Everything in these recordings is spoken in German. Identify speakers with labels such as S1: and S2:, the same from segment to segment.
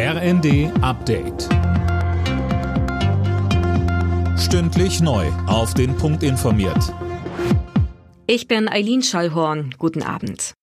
S1: RND Update. Stündlich neu. Auf den Punkt informiert.
S2: Ich bin Eileen Schallhorn. Guten Abend.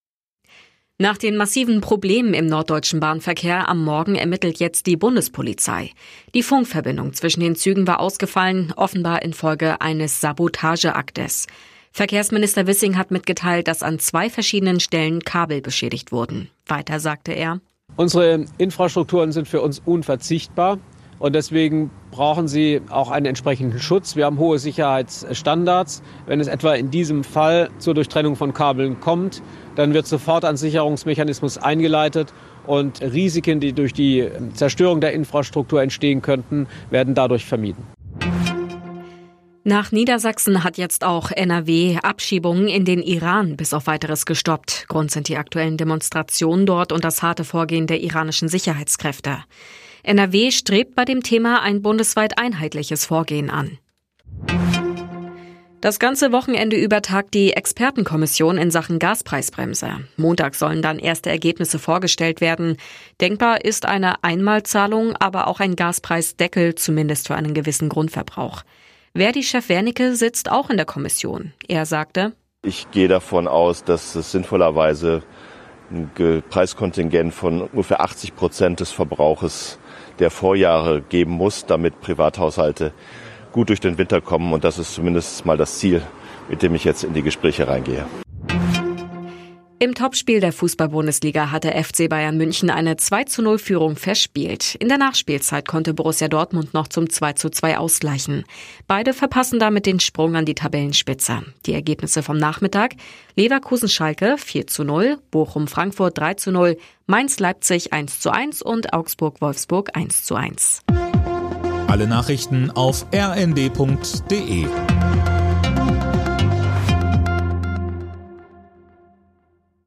S2: Nach den massiven Problemen im norddeutschen Bahnverkehr am Morgen ermittelt jetzt die Bundespolizei. Die Funkverbindung zwischen den Zügen war ausgefallen, offenbar infolge eines Sabotageaktes. Verkehrsminister Wissing hat mitgeteilt, dass an zwei verschiedenen Stellen Kabel beschädigt wurden. Weiter sagte er,
S3: Unsere Infrastrukturen sind für uns unverzichtbar und deswegen brauchen sie auch einen entsprechenden Schutz. Wir haben hohe Sicherheitsstandards. Wenn es etwa in diesem Fall zur Durchtrennung von Kabeln kommt, dann wird sofort ein Sicherungsmechanismus eingeleitet und Risiken, die durch die Zerstörung der Infrastruktur entstehen könnten, werden dadurch vermieden.
S2: Nach Niedersachsen hat jetzt auch NRW Abschiebungen in den Iran bis auf weiteres gestoppt. Grund sind die aktuellen Demonstrationen dort und das harte Vorgehen der iranischen Sicherheitskräfte. NRW strebt bei dem Thema ein bundesweit einheitliches Vorgehen an. Das ganze Wochenende über tagt die Expertenkommission in Sachen Gaspreisbremse. Montag sollen dann erste Ergebnisse vorgestellt werden. Denkbar ist eine Einmalzahlung, aber auch ein Gaspreisdeckel, zumindest für einen gewissen Grundverbrauch. Verdi-Chef Wernicke sitzt auch in der Kommission. Er sagte,
S4: ich gehe davon aus, dass es sinnvollerweise ein Preiskontingent von ungefähr 80 Prozent des Verbrauches der Vorjahre geben muss, damit Privathaushalte gut durch den Winter kommen. Und das ist zumindest mal das Ziel, mit dem ich jetzt in die Gespräche reingehe.
S2: Im Topspiel der Fußball-Bundesliga hatte FC Bayern München eine 2 zu 0 Führung verspielt. In der Nachspielzeit konnte Borussia Dortmund noch zum 2 zu 2 ausgleichen. Beide verpassen damit den Sprung an die Tabellenspitze. Die Ergebnisse vom Nachmittag Leverkusen-Schalke 4 zu 0, Bochum-Frankfurt 3 zu 0, Mainz-Leipzig 1 zu 1 und Augsburg-Wolfsburg 1 zu 1.
S1: Alle Nachrichten auf rnd.de